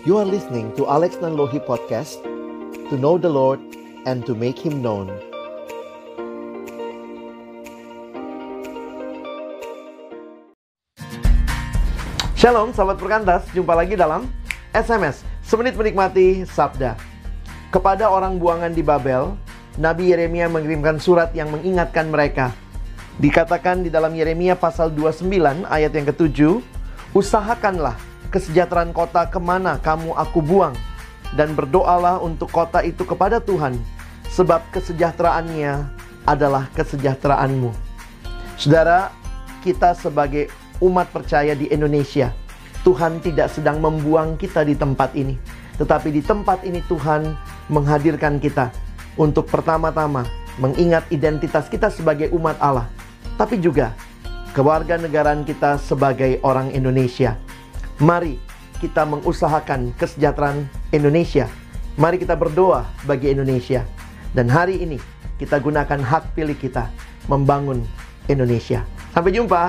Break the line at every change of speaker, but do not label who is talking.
You are listening to Alex Nanlohi Podcast To know the Lord and to make Him known. Shalom sahabat perkantas, jumpa lagi dalam SMS Semenit Menikmati Sabda. Kepada orang buangan di Babel, Nabi Yeremia mengirimkan surat yang mengingatkan mereka. Dikatakan di dalam Yeremia pasal 29 ayat yang ketujuh Usahakanlah kesejahteraan kota ke mana kamu aku buang Dan berdoalah untuk kota itu kepada Tuhan Sebab kesejahteraannya adalah kesejahteraanmu Saudara, kita sebagai umat percaya di Indonesia. Tuhan tidak sedang membuang kita di tempat ini, tetapi di tempat ini Tuhan menghadirkan kita untuk pertama-tama mengingat identitas kita sebagai umat Allah, tapi juga kewarganegaraan kita sebagai orang Indonesia. Mari kita mengusahakan kesejahteraan Indonesia. Mari kita berdoa bagi Indonesia. Dan hari ini kita gunakan hak pilih kita membangun Indonesia. Sampai jumpa.